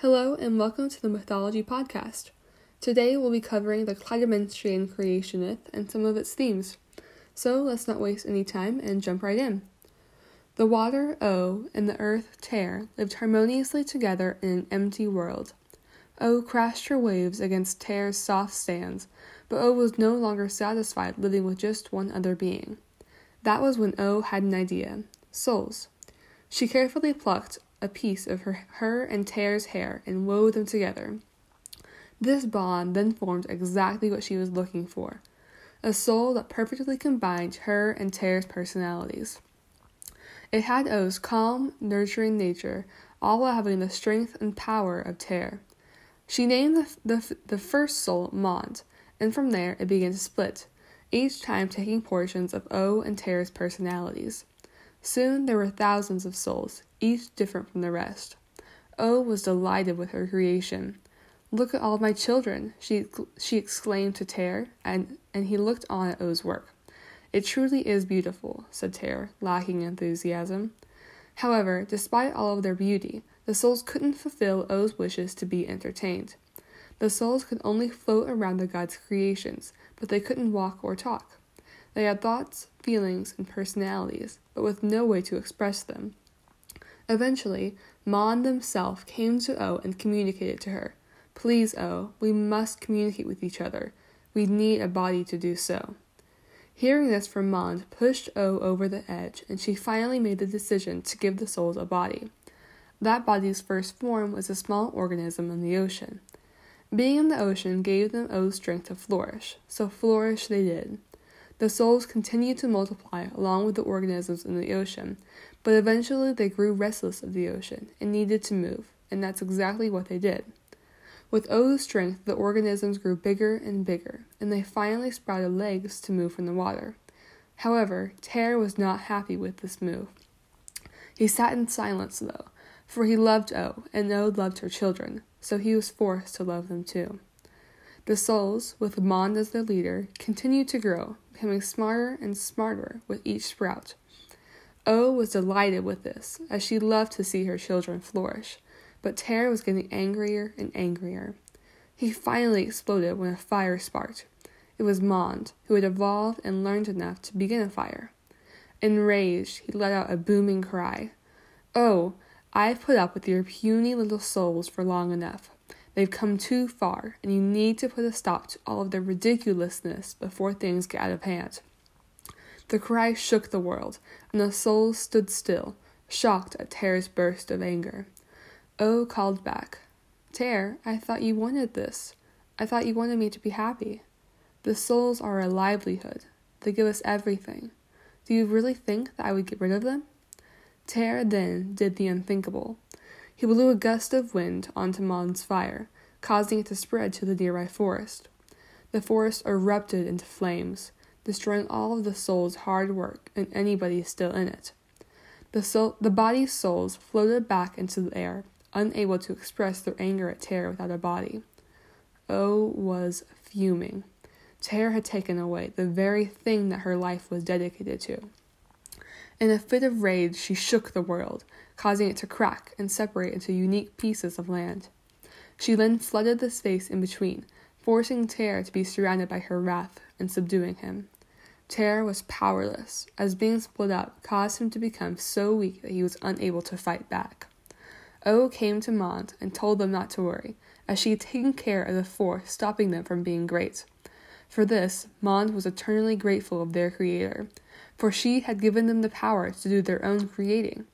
Hello, and welcome to the Mythology Podcast. Today we'll be covering the Clytemnestroian creation myth and some of its themes. So let's not waste any time and jump right in. The water, O, and the earth, Ter, lived harmoniously together in an empty world. O crashed her waves against Ter's soft sands, but O was no longer satisfied living with just one other being. That was when O had an idea souls. She carefully plucked a piece of her, her and Ter's hair and wove them together. This bond then formed exactly what she was looking for a soul that perfectly combined her and Ter's personalities. It had O's calm, nurturing nature, all while having the strength and power of Ter. She named the, the, the first soul Mond, and from there it began to split, each time taking portions of O and Ter's personalities. Soon there were thousands of souls, each different from the rest. O was delighted with her creation. Look at all my children, she, she exclaimed to Ter, and, and he looked on at O's work. It truly is beautiful, said Ter, lacking enthusiasm. However, despite all of their beauty, the souls couldn't fulfill O's wishes to be entertained. The souls could only float around the god's creations, but they couldn't walk or talk. They had thoughts, feelings, and personalities, but with no way to express them. Eventually, Mond himself came to O and communicated to her. Please, O, we must communicate with each other. We need a body to do so. Hearing this from Mond pushed O over the edge, and she finally made the decision to give the souls a body. That body's first form was a small organism in the ocean. Being in the ocean gave them O's strength to flourish, so flourish they did. The souls continued to multiply along with the organisms in the ocean, but eventually they grew restless of the ocean and needed to move, and that's exactly what they did. With O's strength, the organisms grew bigger and bigger, and they finally sprouted legs to move from the water. However, Ter was not happy with this move. He sat in silence, though, for he loved O, and O loved her children, so he was forced to love them too. The souls, with Mond as their leader, continued to grow, becoming smarter and smarter with each sprout. O was delighted with this, as she loved to see her children flourish, but Ter was getting angrier and angrier. He finally exploded when a fire sparked. It was Mond, who had evolved and learned enough to begin a fire. Enraged, he let out a booming cry. Oh, I've put up with your puny little souls for long enough. They've come too far, and you need to put a stop to all of their ridiculousness before things get out of hand. The cry shook the world, and the souls stood still, shocked at Ter's burst of anger. O called back, Ter, I thought you wanted this. I thought you wanted me to be happy. The souls are a livelihood. They give us everything. Do you really think that I would get rid of them? Ter then did the unthinkable. He blew a gust of wind onto Mond's fire, causing it to spread to the nearby forest. The forest erupted into flames, destroying all of the soul's hard work and anybody still in it. The, soul, the body's souls floated back into the air, unable to express their anger at Ter without a body. O was fuming. Ter had taken away the very thing that her life was dedicated to. In a fit of rage, she shook the world, causing it to crack and separate into unique pieces of land. She then flooded the space in between, forcing Ter to be surrounded by her wrath and subduing him. Ter was powerless, as being split up caused him to become so weak that he was unable to fight back. O came to Mond and told them not to worry, as she had taken care of the force stopping them from being great. For this, Mond was eternally grateful of their creator, for she had given them the power to do their own creating.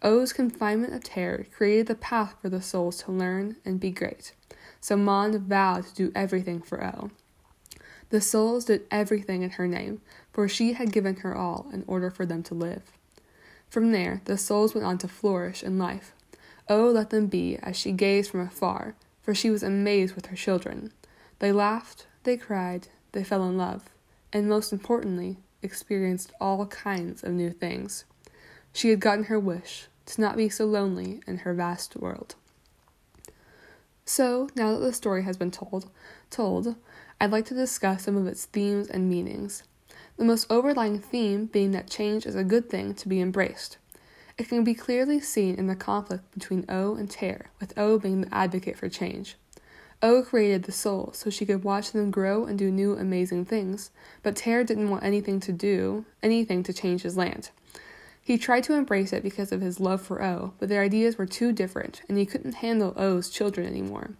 O's confinement of terror created the path for the souls to learn and be great. So Mond vowed to do everything for O. The souls did everything in her name, for she had given her all in order for them to live. From there, the souls went on to flourish in life. O let them be as she gazed from afar, for she was amazed with her children. They laughed, they cried, they fell in love, and most importantly, experienced all kinds of new things. She had gotten her wish to not be so lonely in her vast world. So, now that the story has been told, told, I'd like to discuss some of its themes and meanings. The most overlying theme being that change is a good thing to be embraced. It can be clearly seen in the conflict between O and Ter, with O being the advocate for change. O created the soul so she could watch them grow and do new amazing things, but Ter didn't want anything to do, anything to change his land. He tried to embrace it because of his love for O, but their ideas were too different, and he couldn't handle O's children anymore.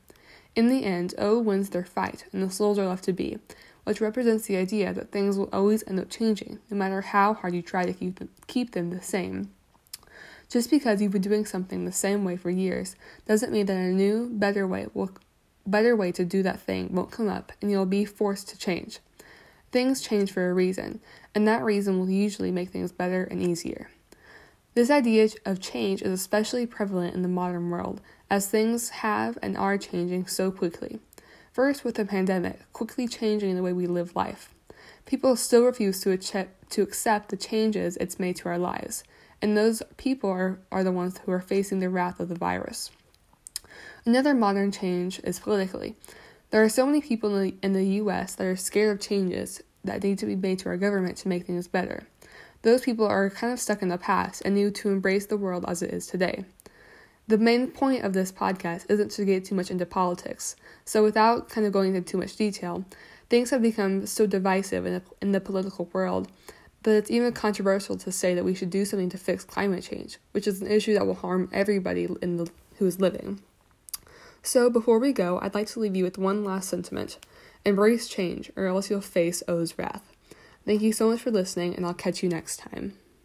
In the end, O wins their fight, and the souls are left to be, which represents the idea that things will always end up changing, no matter how hard you try to keep them, keep them the same. Just because you've been doing something the same way for years doesn't mean that a new, better way will better way to do that thing won't come up and you'll be forced to change. Things change for a reason, and that reason will usually make things better and easier. This idea of change is especially prevalent in the modern world, as things have and are changing so quickly. First, with the pandemic, quickly changing the way we live life. People still refuse to, accept, to accept the changes it's made to our lives, and those people are, are the ones who are facing the wrath of the virus. Another modern change is politically. There are so many people in the, in the US that are scared of changes that need to be made to our government to make things better. Those people are kind of stuck in the past and need to embrace the world as it is today. The main point of this podcast isn't to get too much into politics, so without kind of going into too much detail, things have become so divisive in the, in the political world that it's even controversial to say that we should do something to fix climate change, which is an issue that will harm everybody in the, who is living. So, before we go, I'd like to leave you with one last sentiment embrace change, or else you'll face O's wrath. Thank you so much for listening, and I'll catch you next time.